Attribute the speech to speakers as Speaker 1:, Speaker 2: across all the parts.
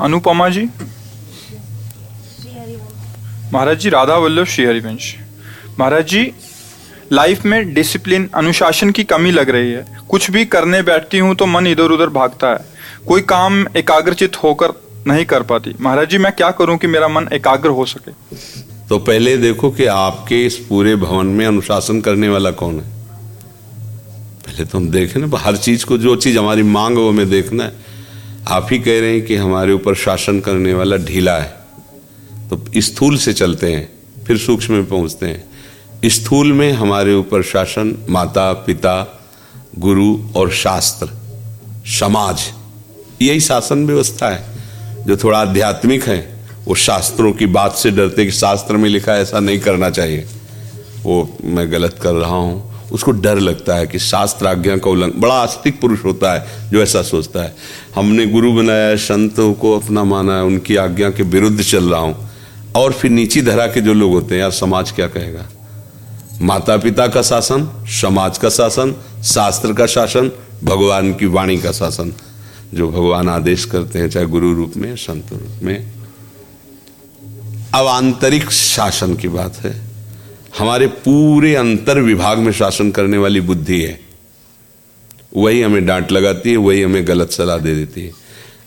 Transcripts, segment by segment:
Speaker 1: Anupama ji Maharaj ji Radha Vallabh Shri Harivansh Maharaj ji life में discipline अनुशासन की कमी लग रही है। कुछ भी करने बैठती हूँ तो मन इधर उधर भागता है। कोई काम एकाग्रचित होकर नहीं कर पाती। महाराज जी मैं क्या करूँ कि मेरा मन एकाग्र हो सके?
Speaker 2: तो पहले देखो कि आपके इस पूरे भवन में अनुशासन करने वाला कौन है? पहले तो हम देखें ना, हर चीज़ को, जो चीज़ हमारी मांग वो हमें देखना है। आप ही कह रहे हैं कि हमारे ऊपर शासन करने वाला ढीला है। तो स्थूल से चलते हैं, फिर सूक्ष्म में पहुँचते हैं। स्थूल में हमारे ऊपर शासन, माता, पिता, गुरु और शास्त्र, समाज, यही शासन व्यवस्था है। जो थोड़ा आध्यात्मिक है, वो शास्त्रों की बात से डरते कि शास्त्र में लिखा ऐसा नहीं करना चाहिए। वो मैं गलत कर रहा हूँ। उसको डर लगता है कि शास्त्र आज्ञा का उल्लंघन, बड़ा आस्तिक पुरुष होता है जो ऐसा सोचता है। हमने गुरु बनाया है संतों को अपना माना है, उनकी आज्ञा के विरुद्ध चल रहा हूँ। और फिर नीची धरा के जो लोग होते हैं, यार समाज क्या कहेगा? माता पिता का शासन, समाज का शासन, शास्त्र का शासन, भगवान की वाणी का शासन, जो भगवान आदेश करते हैं, चाहे गुरु रूप में संत रूप में। अब आंतरिक शासन की बात है। हमारे पूरे अंतर विभाग में शासन करने वाली बुद्धि है। वही हमें डांट लगाती है, वही हमें गलत सलाह दे देती है।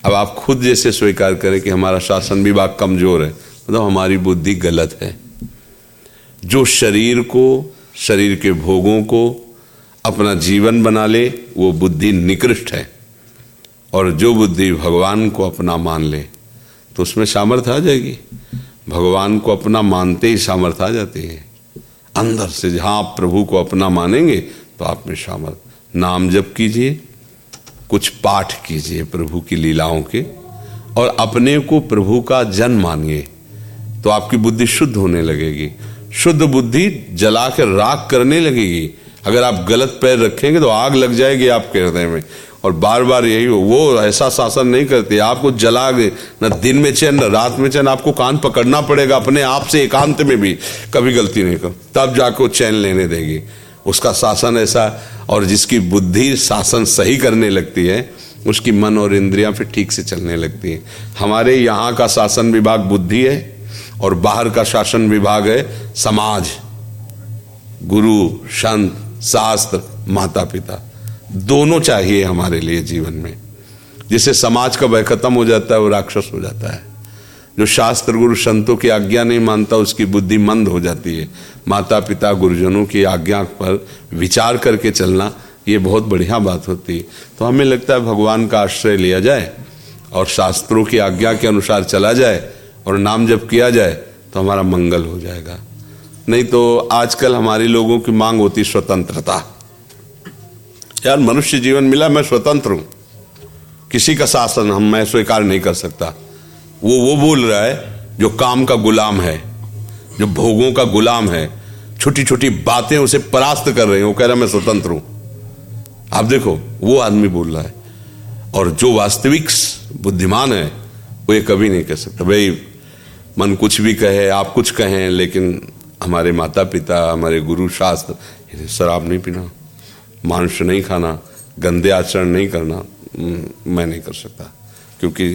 Speaker 2: अब आप खुद जैसे स्वीकार करें कि हमारा शासन विभाग कमज़ोर है मतलब हमारी बुद्धि गलत है। जो शरीर को, शरीर के भोगों को अपना जीवन बना ले, वो बुद्धि निकृष्ट है। और जो बुद्धि भगवान को अपना मान ले तो उसमें सामर्थ्य आ जाएगी। भगवान को अपना मानते ही सामर्थ्य आ जाती है। अंदर से जहाँ आप प्रभु को अपना मानेंगे तो आप में सामर्थ्य नाम जप कीजिए, कुछ पाठ कीजिए प्रभु की लीलाओं के, और अपने को प्रभु का जन मानिए तो आपकी बुद्धि शुद्ध होने लगेगी। शुद्ध बुद्धि जला के राख करने लगेगी। अगर आप गलत पैर रखेंगे तो आग लग जाएगी आपके हृदय में। और बार बार यही हो, वो ऐसा शासन नहीं करती। आपको जला गए न दिन में चैन, न रात में चैन, आपको कान पकड़ना पड़ेगा अपने आप से, एकांत में भी। कभी गलती नहीं कर, तब जाके वो चैन लेने देगी। उसका शासन ऐसा और जिसकी बुद्धि शासन सही करने लगती है, उसकी मन और इंद्रियाँ फिर ठीक से चलने लगती है। हमारे यहाँ का शासन विभाग बुद्धि है, और बाहर का शासन विभाग है समाज। गुरु, संत, शास्त्र माता पिता दोनों चाहिए हमारे लिए जीवन में। जिससे समाज का भय खत्म हो जाता है, वो राक्षस हो जाता है। जो शास्त्र गुरु संतों की आज्ञा नहीं मानता, उसकी बुद्धि मंद हो जाती है। माता पिता गुरुजनों की आज्ञा पर विचार करके चलना, ये बहुत बढ़िया बात होती है। तो हमें लगता है भगवान का आश्रय लिया जाए और शास्त्रों की आज्ञा के अनुसार चला जाए और नाम जब किया जाए तो हमारा मंगल हो जाएगा। नहीं तो आजकल हमारे लोगों की मांग होती स्वतंत्रता। यार, मनुष्य जीवन मिला, मैं स्वतंत्र हूँ। किसी का शासन हम, मैं स्वीकार नहीं कर सकता। वो वो बोल रहा है, जो काम का गुलाम है, जो भोगों का गुलाम है छोटी छोटी बातें उसे परास्त कर रही हैं, वो कह रहा मैं स्वतंत्र हूँ। आप देखो, वो आदमी बोल रहा है, और जो वास्तविक बुद्धिमान है, वो ये कभी नहीं कह सकता। भाई, मन कुछ भी कहे, आप कुछ कहें, लेकिन हमारे माता पिता हमारे गुरु, शास्त्र शराब नहीं पीना। मांस नहीं खाना, गंदे आचरण नहीं करना मैं नहीं कर सकता। क्योंकि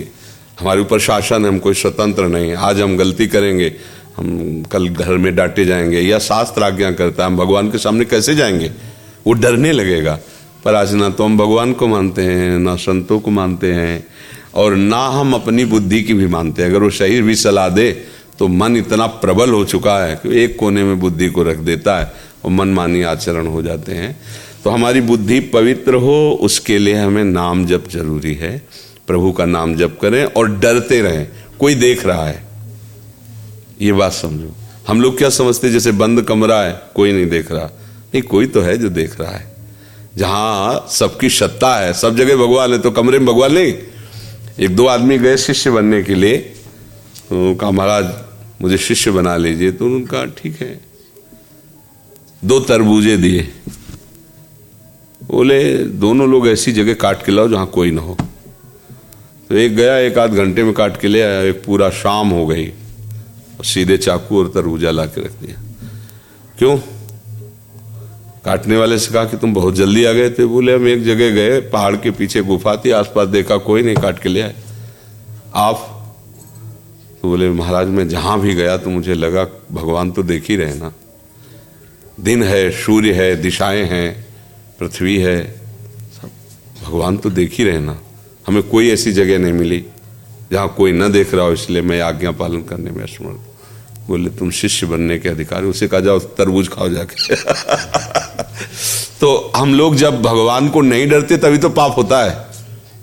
Speaker 2: हमारे ऊपर शासन है, हम कोई स्वतंत्र नहीं आज हम गलती करेंगे, हम कल घर में डांटे जाएँगे या शास्त्र आज्ञा करता है, हम भगवान के सामने कैसे जाएँगे? वो डरने लगेगा। पर आज ना तो हम भगवान को मानते हैं, ना संतों को मानते हैं, और ना हम अपनी बुद्धि की भी मानते हैं। अगर वो शरीर भी सलाह दे तो मन इतना प्रबल हो चुका है कि एक कोने में बुद्धि को रख देता है और मनमानी आचरण हो जाते हैं। तो हमारी बुद्धि पवित्र हो, उसके लिए हमें नाम जप ज़रूरी है। प्रभु का नाम जप करें और डरते रहें। कोई देख रहा है, ये बात समझो। हम लोग क्या समझते जैसे बंद कमरा है, कोई नहीं देख रहा। नहीं, कोई तो है जो देख रहा है। जहाँ सबकी सत्ता है, सब जगह भगवान है तो कमरे में भगवान नहीं। एक दो आदमी गए शिष्य बनने के लिए। तो कहा, महाराज, मुझे शिष्य बना लीजिए। तो उनका ठीक है। दो तरबूजे दिए। बोले, दोनों लोग ऐसी जगह काट के लाओ जहाँ कोई ना हो. तो एक गया, एक आध घंटे में काट के ले आया, एक पूरा शाम हो गई। और सीधे चाकू और तरबूजा ला के रख दिया। क्यों? काटने वाले से कहा कि, तुम बहुत जल्दी आ गए थे। बोले, हम एक जगह गए, पहाड़ के पीछे गुफा थी, आसपास देखा, कोई नहीं, काट के ले आए। आप? तो बोले, महाराज, मैं जहाँ भी गया तो मुझे लगा, भगवान तो देख ही रहे ना। दिन है, सूर्य है, दिशाएँ हैं पृथ्वी है, भगवान तो देख ही रहे ना। हमें कोई ऐसी जगह नहीं मिली, जहाँ कोई न देख रहा हो, इसलिए मैं आज्ञा पालन करने में असमर्थ बोले, तुम शिष्य बनने के अधिकारी उसे कहा, जाओ, तरबूज खाओ जाके। तो हम लोग जब भगवान को नहीं डरते, तभी तो पाप होता है।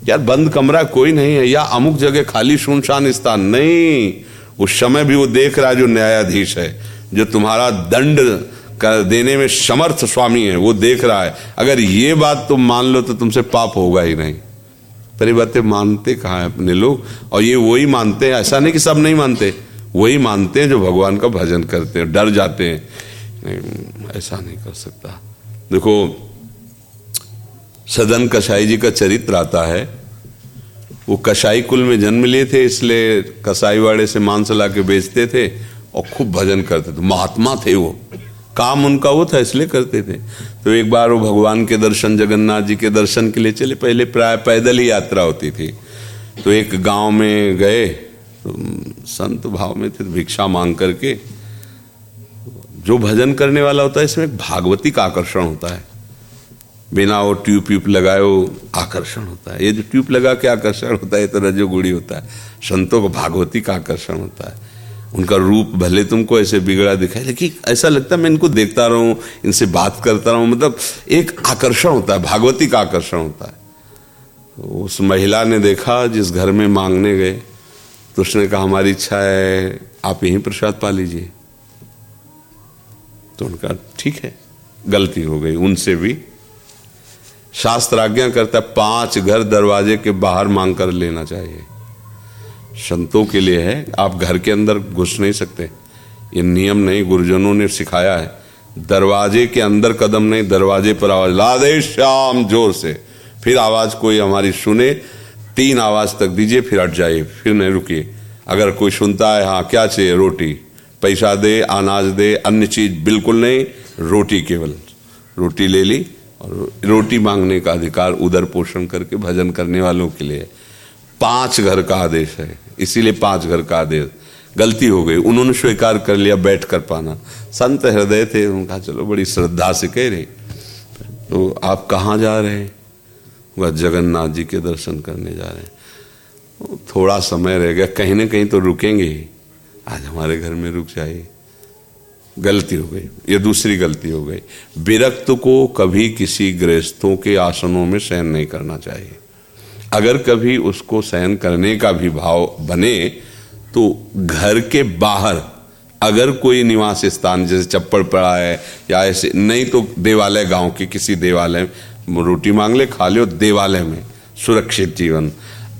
Speaker 2: यार, बंद कमरा कोई नहीं है, या अमुक जगह खाली सुनसान स्थान नहीं। उस समय भी वो देख रहा है जो न्यायाधीश है, जो तुम्हारा दंड देने में समर्थ स्वामी है, वो देख रहा है। अगर ये बात तुम मान लो तो तुमसे पाप होगा ही नहीं। पर बातें मानते कहा है अपने लोग? और ये वही मानते हैं, ऐसा नहीं कि सब नहीं मानते। वही मानते हैं जो भगवान का भजन करते हैं, डर जाते हैं। नहीं, ऐसा नहीं कर सकता। देखो, सदन कसाई जी का चरित्र आता है। वो कसाई कुल में जन्म लिए थे, इसलिए कसाई वाड़े से मांस ला के बेचते थे और खूब भजन करते थे। महात्मा थे वो। काम उनका वो था, इसलिए करते थे। तो एक बार वो भगवान के दर्शन, जगन्नाथ जी के दर्शन के लिए चले, पहले प्राय पैदल ही यात्रा होती थी। तो एक गाँव में गए तो संत भाव में थे, भिक्षा मांग करके। जो भजन करने वाला होता है, इसमें भागवती का आकर्षण होता है। बिना वो ट्यूब ट्यूब लगाए वो आकर्षण होता है। ये जो ट्यूब लगा के आकर्षण होता है, ये तो रजोगुड़ी होता है। संतों को भागवती का आकर्षण होता है। उनका रूप भले तुमको ऐसे बिगड़ा दिखाए, लेकिन ऐसा लगता है मैं इनको देखता रहूँ, इनसे बात करता रहूँ मतलब एक आकर्षण होता है, भागवती का आकर्षण होता है। उस महिला ने देखा, जिस घर में मांगने गए तो उसने कहा, हमारी इच्छा है, आप यहीं प्रसाद पा लीजिए। तो उनका, ठीक है। गलती हो गई, उनसे भी। शास्त्र आज्ञा करता है, पाँच घर दरवाजे के बाहर मांग कर लेना चाहिए। संतों के लिए है। आप घर के अंदर घुस नहीं सकते। ये नियम नहीं, गुरुजनों ने सिखाया है। दरवाजे के अंदर कदम नहीं, दरवाजे पर आवाज़ ला दे श्याम ज़ोर से। फिर आवाज़ कोई हमारी सुने, तीन आवाज़ तक दीजिए, फिर हट जाइए, फिर नहीं रुकिए। अगर कोई सुनता है हाँ क्या चाहिए, रोटी? पैसा दे, अनाज दे, अन्य चीज़, बिल्कुल नहीं, रोटी केवल। रोटी ले ली, और रोटी मांगने का अधिकार उधर पोषण करके, भजन करने वालों के लिए पाँच घर का आदेश है। इसीलिए पाँच घर का आदेश। गलती हो गई। उन्होंने स्वीकार कर लिया, बैठ कर पाना। संत हृदय थे उनका चलो, बड़ी श्रद्धा से कह रहे तो आप कहाँ जा रहे हैं? वह जगन्नाथ जी के दर्शन करने जा रहे हैं। थोड़ा समय रह गया। कहीं ना कहीं तो रुकेंगे ही। आज हमारे घर में रुक जाइए। गलती हो गई। ये दूसरी गलती हो गई। विरक्त को कभी किसी गृहस्थों के आसनों में शयन नहीं करना चाहिए। अगर कभी उसको शयन करने का भी भाव बने तो घर के बाहर अगर कोई निवास स्थान, जैसे चप्पड़ पड़ा है या ऐसे, नहीं तो देवालय, गाँव के किसी देवालय में रोटी मांग ले, खा लो देवालय में सुरक्षित जीवन।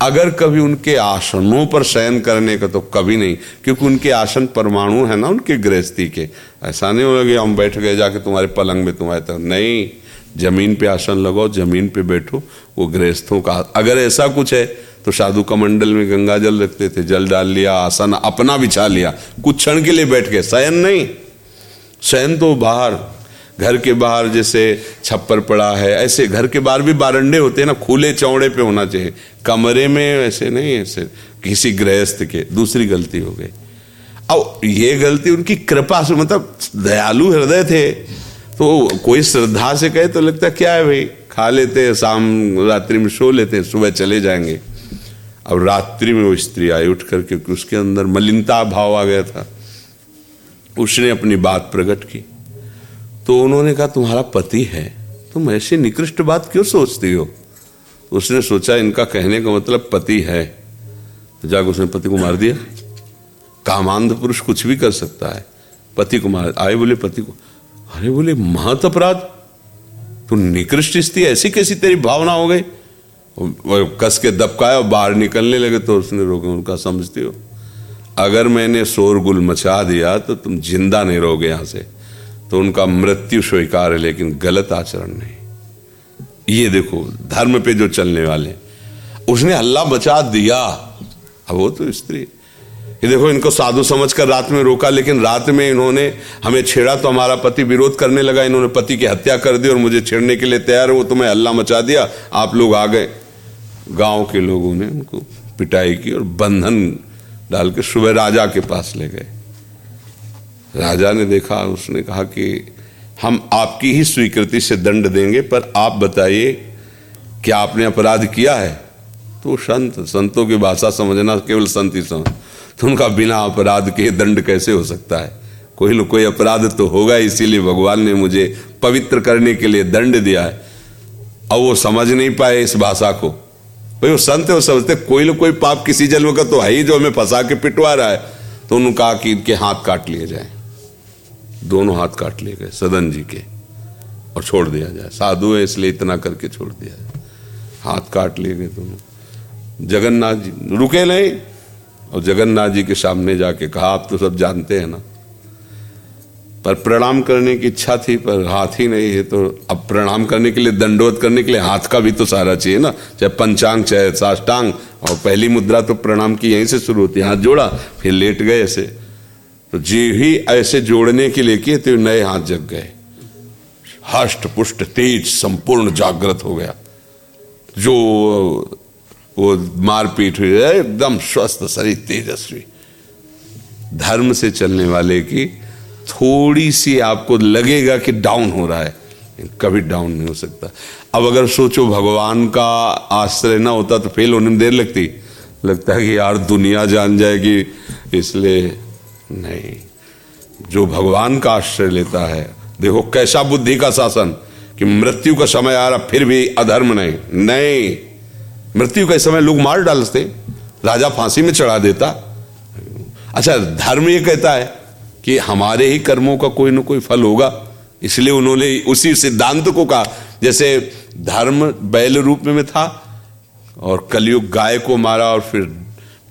Speaker 2: अगर कभी उनके आसनों पर शयन करने का तो कभी नहीं, क्योंकि उनके आसन परमाणु है ना, उनके गृहस्थी के। ऐसा नहीं हो गया हम बैठ गए जाके तुम्हारे पलंग में, तुम्हारे तो नहीं। ज़मीन पे आसन लगाओ, ज़मीन पे बैठो, वो गृहस्थों का अगर ऐसा कुछ है तो साधु कमंडल में गंगा जल रखते थे जल डाल लिया, आसन अपना बिछा लिया, कुछ क्षण के लिए बैठ गए, शयन नहीं। शयन तो बाहर, घर के बाहर जैसे छप्पर पड़ा है, ऐसे घर के बाहर भी बारंडे होते हैं ना, खुले चौड़े पे होना चाहिए। कमरे में ऐसे नहीं, ऐसे किसी गृहस्थ के, दूसरी गलती हो गई। अब ये गलती उनकी कृपा से मतलब दयालु हृदय थे। तो कोई श्रद्धा से कहे तो लगता क्या है भाई? खा लेते हैं, शाम, रात्रि में सो लेते हैं, सुबह चले जाएँगे। अब रात्रि में वो स्त्री आई उठ करके उसके अंदर मलिनता भाव आ गया था। उसने अपनी बात प्रकट की। तो उन्होंने कहा, तुम्हारा पति है, तुम ऐसी निकृष्ट बात क्यों सोचती हो? उसने सोचा, इनका कहने का मतलब पति है। तो जाकर उसने पति को मार दिया। कामांध पुरुष कुछ भी कर सकता है। पति को मार, आए बोले पति को अरे बोले, महत अपराध? तू निकृष्ट स्थिति ऐसी कैसी तेरी भावना हो गई? कस के दबकाया बाहर निकलने लगे तो उसने रोके, उनका समझती हो। अगर मैंने शोरगुल मचा दिया तो तुम ज़िंदा नहीं रहोगे यहाँ से। तो उनका मृत्यु स्वीकार है, लेकिन गलत आचरण नहीं। ये देखो, धर्म पे जो चलने वाले उसने हल्ला बचा दिया। अब वो तो स्त्री। ये देखो, इनको साधु समझकर रात में रोका, लेकिन रात में इन्होंने हमें छेड़ा तो हमारा पति विरोध करने लगा। इन्होंने पति की हत्या कर दी और मुझे छेड़ने के लिए तैयार हो। तो मैं हल्ला मचा दिया। आप लोग आ गए। गाँव के लोगों ने उनको पिटाई की और बंधन डाल के सुबह राजा के पास ले गए। राजा ने देखा, उसने कहा कि हम आपकी ही स्वीकृति से दंड देंगे, पर आप बताइए, क्या आपने अपराध किया है? तो संत, संतों की भाषा समझना केवल संत ही समझ। तो उनका बिना अपराध के दंड कैसे हो सकता है? कोई न कोई अपराध तो होगा, इसीलिए भगवान ने मुझे पवित्र करने के लिए दंड दिया है। अब वो समझ नहीं पाए इस भाषा को। भाई, वो संत वो समझते कोई न कोई पाप किसी जन्म का तो है ही जो हमें फंसा के पिटवा रहा है। तो उन्होंने कहा कि इनके हाथ काट लिए जाए। दोनों हाथ काट लिए गए, सदन जी के, और छोड़ दिया जाए। साधु है, इसलिए इतना करके छोड़ दिया हाथ काट लिए गए दोनों। जगन्नाथ जी, रुके नहीं। और जगन्नाथ जी के सामने जाके कहा, आप तो सब जानते हैं ना। पर प्रणाम करने की इच्छा थी, पर हाथ ही नहीं है तो अब प्रणाम करने के लिए दंडोत करने के लिए हाथ का भी तो सारा चाहिए ना। चाहे पंचांग, चाहे साष्टांग, और पहली मुद्रा तो प्रणाम की यहीं से शुरू होती है। हाथ जोड़ा, फिर लेट गए ऐसे। तो जी ही ऐसे जोड़ने के लिए किए तो नए हाथ जग गए। हष्ट पुष्ट तेज, संपूर्ण, जागृत हो गया। जो वो मारपीट हुई, एकदम स्वस्थ शरीर, तेजस्वी। धर्म से चलने वाले की थोड़ी सी आपको लगेगा कि डाउन हो रहा है। कभी डाउन नहीं हो सकता। अब अगर सोचो भगवान का आश्रय ना होता तो फेल होने में देर लगती। लगता है कि यार दुनिया जान जाएगी, इसलिए नहीं। जो भगवान का आश्रय लेता है, देखो कैसा बुद्धि का शासन कि मृत्यु का समय आ रहा, फिर भी अधर्म नहीं। नहीं। मृत्यु के समय लोग मार डालते, राजा फांसी में चढ़ा देता। अच्छा धर्म ये कहता है कि हमारे ही कर्मों का कोई ना कोई फल होगा, इसलिए उन्होंने उसी सिद्धांत को कहा, जैसे धर्म बैल रूप में था और कलयुग गाय को मारा और फिर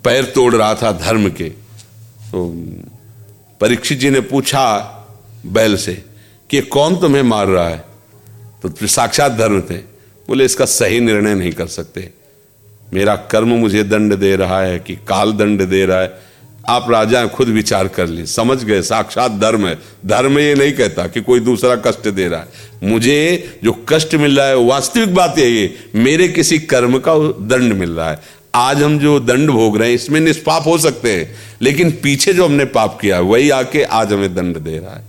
Speaker 2: पैर तोड़ रहा था धर्म के। तो परीक्षित जी ने पूछा बैल से कि कौन तुम्हें मार रहा है? तो साक्षात धर्म थे। बोले, इसका सही निर्णय नहीं कर सकते। मेरा कर्म मुझे दंड दे रहा है कि काल दंड दे रहा है। आप राजा खुद विचार कर ली समझ गए? साक्षात धर्म है। धर्म ये नहीं कहता कि कोई दूसरा कष्ट दे रहा है। मुझे जो कष्ट मिल रहा है वास्तविक बात यही है। मेरे किसी कर्म का दंड मिल रहा है। आज हम जो दंड भोग रहे हैं, इसमें निष्पाप हो सकते हैं। लेकिन पीछे जो हमने पाप किया है, वही आके आज हमें दंड दे रहा है।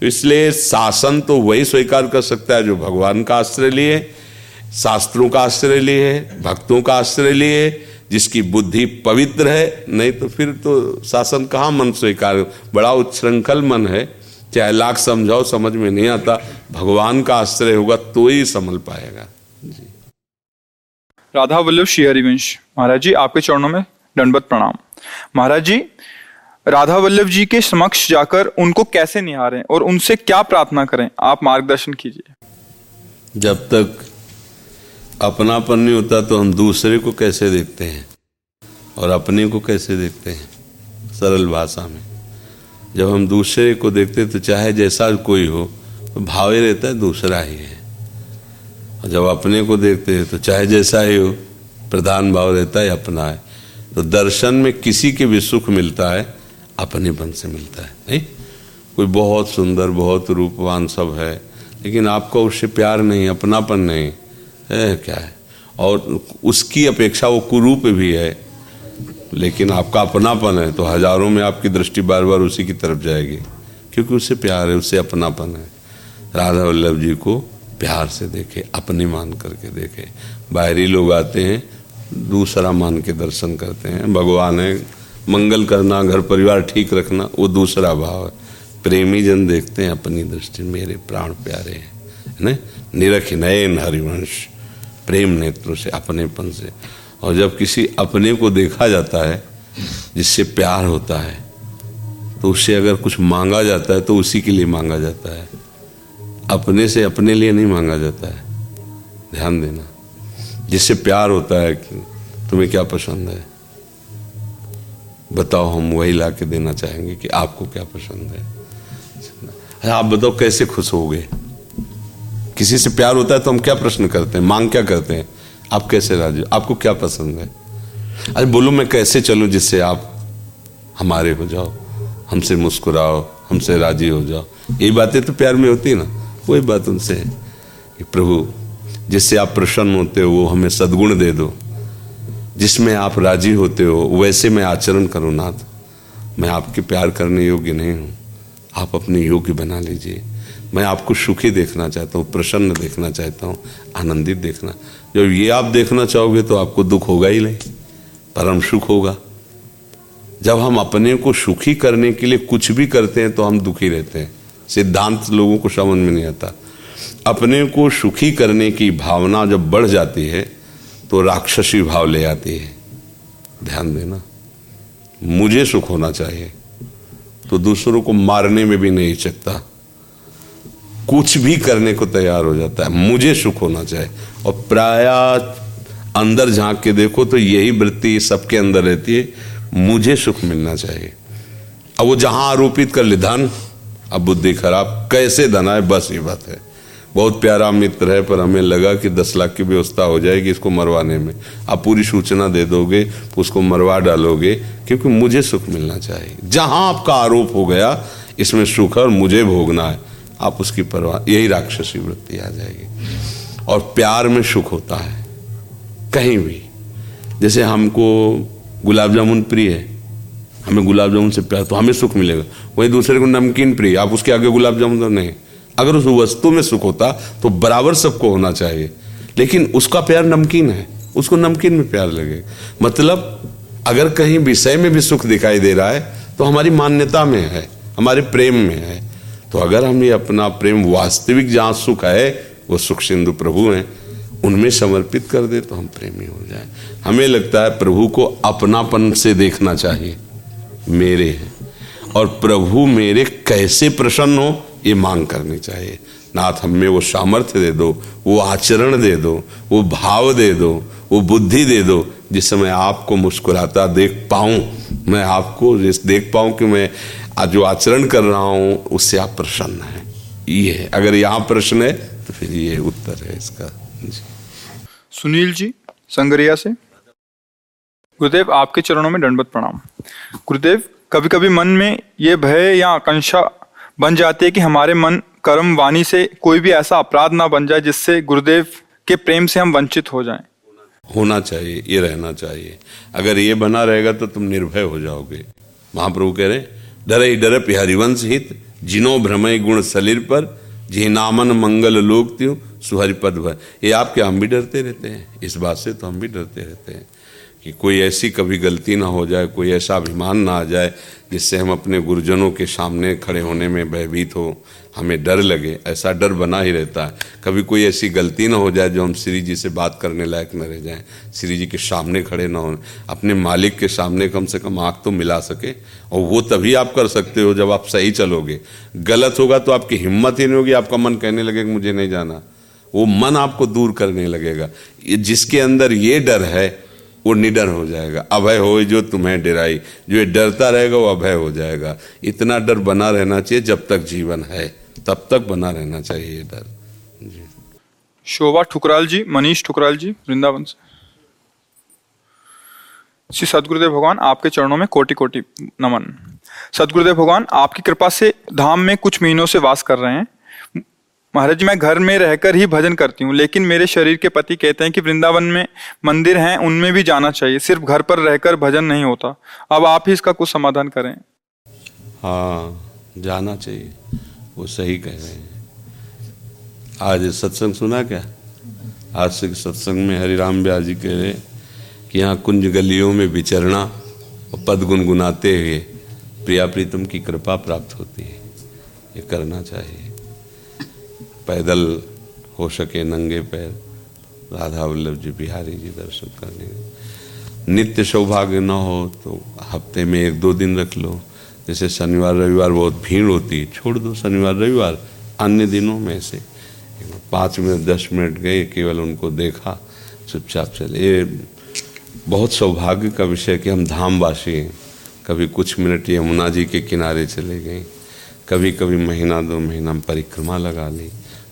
Speaker 2: तो इसलिए शासन तो वही स्वीकार कर सकता है जो भगवान का आश्रय लिए। शास्त्रों का आश्रय लिए भक्तों का आश्रय लिए जिसकी बुद्धि पवित्र है नहीं तो फिर तो शासन कहाँ मन स्वीकार? बड़ा उच्छृंखल मन है चाहे लाख समझाओ समझ में नहीं आता भगवान का आश्रय होगा तो ही संभल पाएगा। जी।
Speaker 1: राधा वल्लभ श्री हरिवंश महाराज जी आपके चरणों में दंडवत प्रणाम। महाराज जी राधा वल्लभ जी के समक्ष जाकर उनको कैसे निहारें और उनसे क्या प्रार्थना करें आप मार्गदर्शन कीजिए।
Speaker 2: जब तक अपनापन नहीं होता तो हम दूसरे को कैसे देखते हैं? और अपने को कैसे देखते हैं? सरल भाषा में। जब हम दूसरे को देखते तो चाहे जैसा कोई हो तो भाव रहता है, दूसरा ही है। और जब अपने को देखते हैं तो चाहे जैसा ही हो, प्रधान भाव रहता है, अपना है। तो दर्शन में किसी के भी सुख मिलता है अपनेपन से मिलता है। नहीं? कोई बहुत सुंदर, बहुत रूपवान सब है, लेकिन आपका उससे प्यार नहीं, अपनापन नहीं। है, क्या है? और उसकी अपेक्षा वो कुरूप भी है, लेकिन आपका अपनापन है तो हज़ारों में आपकी दृष्टि बार बार उसी की तरफ़ जाएगी, क्योंकि उससे प्यार है उससे अपनापन है। राधा वल्लभ जी को प्यार से देखे, अपने मान करके देखे। बाहरी लोग आते हैं, दूसरा मान के दर्शन करते हैं। भगवान है, मंगल करना, घर परिवार ठीक रखना, वो दूसरा भाव है। प्रेमी जन देखते हैं, अपनी दृष्टि, मेरे प्राण प्यारे हैं निरख नयन हरिवंश। प्रेम नेत्रों से अपनेपन से। और जब किसी अपने को देखा जाता है जिससे प्यार होता है तो उससे अगर कुछ मांगा जाता है तो उसी के लिए मांगा जाता है। अपने से अपने लिए नहीं मांगा जाता है। ध्यान देना। जिससे प्यार होता है कि तुम्हें क्या पसंद है? बताओ हम वही ला के देना चाहेंगे कि आपको क्या पसंद है। अच्छा, आप बताओ कैसे खुश हो गए किसी से प्यार होता है तो हम क्या प्रश्न करते हैं? मांग क्या करते हैं? आप कैसे राज़ी आपको क्या पसंद है? अरे बोलो, मैं कैसे चलूँ जिससे आप हमारे हो जाओ, हमसे मुस्कुराओ, हमसे राज़ी हो जाओ। ये बातें तो प्यार में होती है ना? वही बात उनसे है। कि प्रभु, जिससे आप प्रसन्न होते हो, वो हमें सदगुण दे दो। जिसमें आप राज़ी होते हो, वैसे मैं आचरण करूँ नाथ। मैं आपके प्यार करने योग्य नहीं हूँ। आप अपने योग्य बना लीजिए। मैं आपको सुखी देखना चाहता हूँ, प्रसन्न देखना चाहता हूँ, आनंदित देखना। जब ये आप देखना चाहोगे तो आपको दुख होगा ही नहीं, परम सुख होगा। जब हम अपने को सुखी करने के लिए कुछ भी करते हैं तो हम दुखी रहते हैं। सिद्धांत लोगों को समझ में नहीं आता। अपने को सुखी करने की भावना जब बढ़ जाती है तो राक्षसी भाव ले आती है। ध्यान देना, मुझे सुख होना चाहिए तो दूसरों को मारने में भी नहीं सकता कुछ भी करने को तैयार हो जाता है। मुझे सुख होना चाहिए। और प्राय अंदर झाँक के देखो तो यही वृत्ति सबके अंदर रहती है। मुझे सुख मिलना चाहिए। अब वो जहाँ आरोपित कर ले, धन, अब बुद्धि खराब। कैसे धन आए? बस ये बात है। बहुत प्यारा मित्र है, पर हमें लगा कि दस लाख की व्यवस्था हो जाएगी इसको मरवाने में। आप पूरी सूचना दे दोगे, उसको मरवा डालोगे, क्योंकि मुझे सुख मिलना चाहिए। जहाँ आपका आरोप हो गया, इसमें सुख है और मुझे भोगना है। आप उसकी परवाह, यही राक्षसी वृत्ति आ जाएगी। और प्यार में सुख होता है, कहीं भी। जैसे हमको गुलाब जामुन प्रिय है, हमें गुलाब जामुन से प्यार तो हमें सुख मिलेगा। वही दूसरे को नमकीन प्रिय, आप उसके आगे गुलाब जामुन तो नहीं। अगर उस वस्तु में सुख होता तो बराबर सबको होना चाहिए। लेकिन उसका प्यार नमकीन है, उसको नमकीन में प्यार लगे। मतलब अगर कहीं विषय में भी सुख दिखाई दे रहा है तो हमारी मान्यता में है, हमारे प्रेम में है। तो अगर हम ये अपना प्रेम वास्तविक जहाँ सुख है, वो सुख सिंधु प्रभु हैं, उनमें समर्पित कर दे तो हम प्रेमी हो जाए। हमें लगता है प्रभु को अपनापन से देखना चाहिए। मेरे हैं। और प्रभु मेरे कैसे प्रसन्न हो, ये मांग करनी चाहिए। नाथ, हमें वो सामर्थ्य दे दो, वो आचरण दे दो, वो भाव दे दो, वो बुद्धि दे दो जिस समय आपको मुस्कुराता देख पाऊँ। मैं आपको जिस देख पाऊँ कि मैं आज जो आचरण कर रहा हूँ उससे आप प्रसन्न हैं। ये है। अगर यहाँ प्रश्न है तो फिर ये उत्तर है इसका। जी।
Speaker 1: सुनील जी संगरिया से। गुरुदेव आपके चरणों में दंडवत प्रणाम। गुरुदेव कभी कभी मन में ये भय या आकांक्षा बन जाती है कि हमारे मन कर्म वाणी से कोई भी ऐसा अपराध ना बन जाए जिससे गुरुदेव के प्रेम से हम वंचित हो जाएँ।
Speaker 2: होना चाहिए ये रहना चाहिए। अगर ये बना रहेगा तो तुम निर्भय हो जाओगे। महाप्रभु कह रहे ही डर हरिवंश हित, जिनो भ्रमय गुण सलिर पर जी नामन मंगल लोक त्यों सुहरिपद भर ये आपके हम भी डरते रहते हैं। इस बात से तो हम भी डरते रहते हैं कि कोई ऐसी कभी गलती ना हो जाए, कोई ऐसा अभिमान ना आ जाए, जिससे हम अपने गुरुजनों के सामने खड़े होने में भयभीत हो। हमें डर लगे, ऐसा डर बना ही रहता है। कभी कोई ऐसी गलती ना हो जाए जो हम श्री जी से बात करने लायक न रह जाएँ, श्री जी के सामने खड़े ना हो, अपने मालिक के सामने कम से कम आँख तो मिला सके, और वो तभी आप कर सकते हो जब आप सही चलोगे। गलत होगा तो आपकी हिम्मत ही नहीं होगी, आपका मन कहने लगे कि मुझे नहीं जाना। वो मन आपको दूर करने लगेगा। जिसके अंदर ये डर है, वो निडर हो जाएगा। अभय हो जो तुम्हें डराई, जो ये डरता रहेगा वो अभय हो जाएगा। इतना डर बना रहना चाहिए जब तक जीवन है। तब तक बना रहना चाहिए ये डर जी।
Speaker 1: शोभा ठुकराल जी मनीष ठुकराल जी वृंदावन से। श्री सदगुरुदेव भगवान आपके चरणों में कोटि कोटि नमन। सदगुरुदेव भगवान आपकी कृपा से धाम में कुछ महीनों से वास कर रहे हैं। महाराज जी मैं घर में रहकर ही भजन करती हूँ लेकिन मेरे शरीर के पति कहते हैं कि वृंदावन में मंदिर हैं उनमें भी जाना चाहिए। सिर्फ़ घर पर रहकर भजन नहीं होता। अब आप ही इसका कुछ समाधान करें।
Speaker 2: हाँ जाना चाहिए। वो सही कह रहे हैं। आज सत्संग सुना क्या? आज से सत्संग में हरिराम ब्यास जी कह रहे कि यहाँ कुंज गलियों में विचरना और पद गुनगुनाते हुए प्रिया प्रीतम की कृपा प्राप्त होती है। ये करना चाहिए। पैदल हो सके नंगे पैर। राधा वल्लभ जी बिहारी जी दर्शन करने। नित्य सौभाग्य न हो तो हफ़्ते में एक दो दिन रख लो। जैसे शनिवार, रविवार बहुत भीड़ होती है, छोड़ दो शनिवार, रविवार, अन्य दिनों में से। पाँच मिनट, दस मिनट गए, केवल उनको देखा, चुपचाप चले। ये बहुत सौभाग्य का विषय कि हम धामवासी हैं। कभी कुछ मिनट यमुना जी के किनारे चले गए। कभी कभी महीना, दो महीना हम परिक्रमा लगा ली।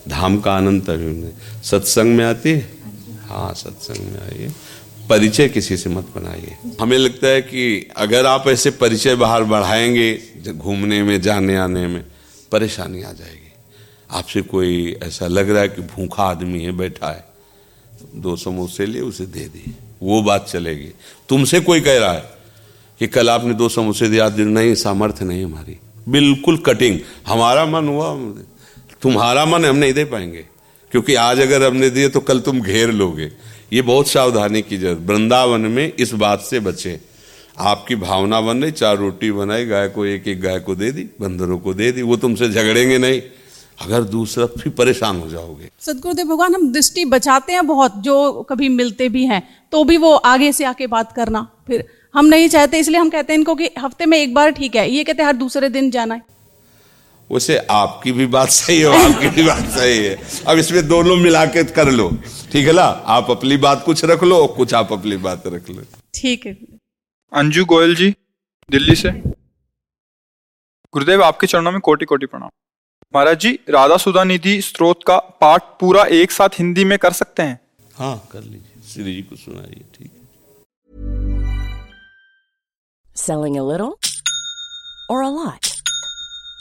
Speaker 2: धाम का आनंद तभी सत्संग में आती है? हाँ सत्संग में आइए। परिचय किसी से मत बनाइए। हमें लगता है कि अगर आप ऐसे परिचय बाहर बढ़ाएँगे, घूमने में, जाने आने में, परेशानी आ जाएगी। आपसे कोई ऐसा लग रहा है कि भूखा आदमी है, बैठा है, दो समोसे लिए, उसे दे दिए। वो बात चलेगी। तुमसे कोई कह रहा है कि कल आपने दो समोसे दिया नहीं, सामर्थ्य नहीं हमारी। बिल्कुल कटिंग हमारा मन हुआ, तुम्हारा मन हम नहीं दे पाएँगे। क्योंकि आज अगर हमने दिए तो कल तुम घेर लोगे। ये बहुत सावधानी की ज़रूरत वृंदावन में इस बात से बचे। आपकी भावना बन रही, चार रोटी बनाई, गाय को एक एक गाय को दे दी बंदरों को दे दी, वो तुमसे झगड़ेंगे नहीं। अगर दूसरा फिर परेशान हो जाओगे।
Speaker 3: सदगुरुदेव भगवान, हम दृष्टि बचाते हैं बहुत, जो कभी मिलते भी हैं तो भी वो आगे से आके बात करना। फिर हम नहीं चाहते, इसलिए हम कहते हैं इनको कि हफ़्ते में एक बार ठीक है, ये कहते हैं हर दूसरे दिन जाना है।
Speaker 2: वैसे आपकी भी बात सही है आपकी भी बात सही है। अब इसमें दोनों मिला के कर लो। ठीक है ना? आप अपनी बात कुछ रख लो कुछ आप अपनी बात रख लो।
Speaker 3: ठीक है।
Speaker 1: अंजू गोयल जी दिल्ली से। गुरुदेव आपके चरणों में कोटि कोटि प्रणाम। महाराज जी राधा सुधा निधि स्त्रोत का पाठ पूरा एक साथ हिंदी में कर सकते हैं?
Speaker 2: हाँ कर लीजिए। श्री जी को सुनाइए ठीक
Speaker 4: Selling a little or a lot?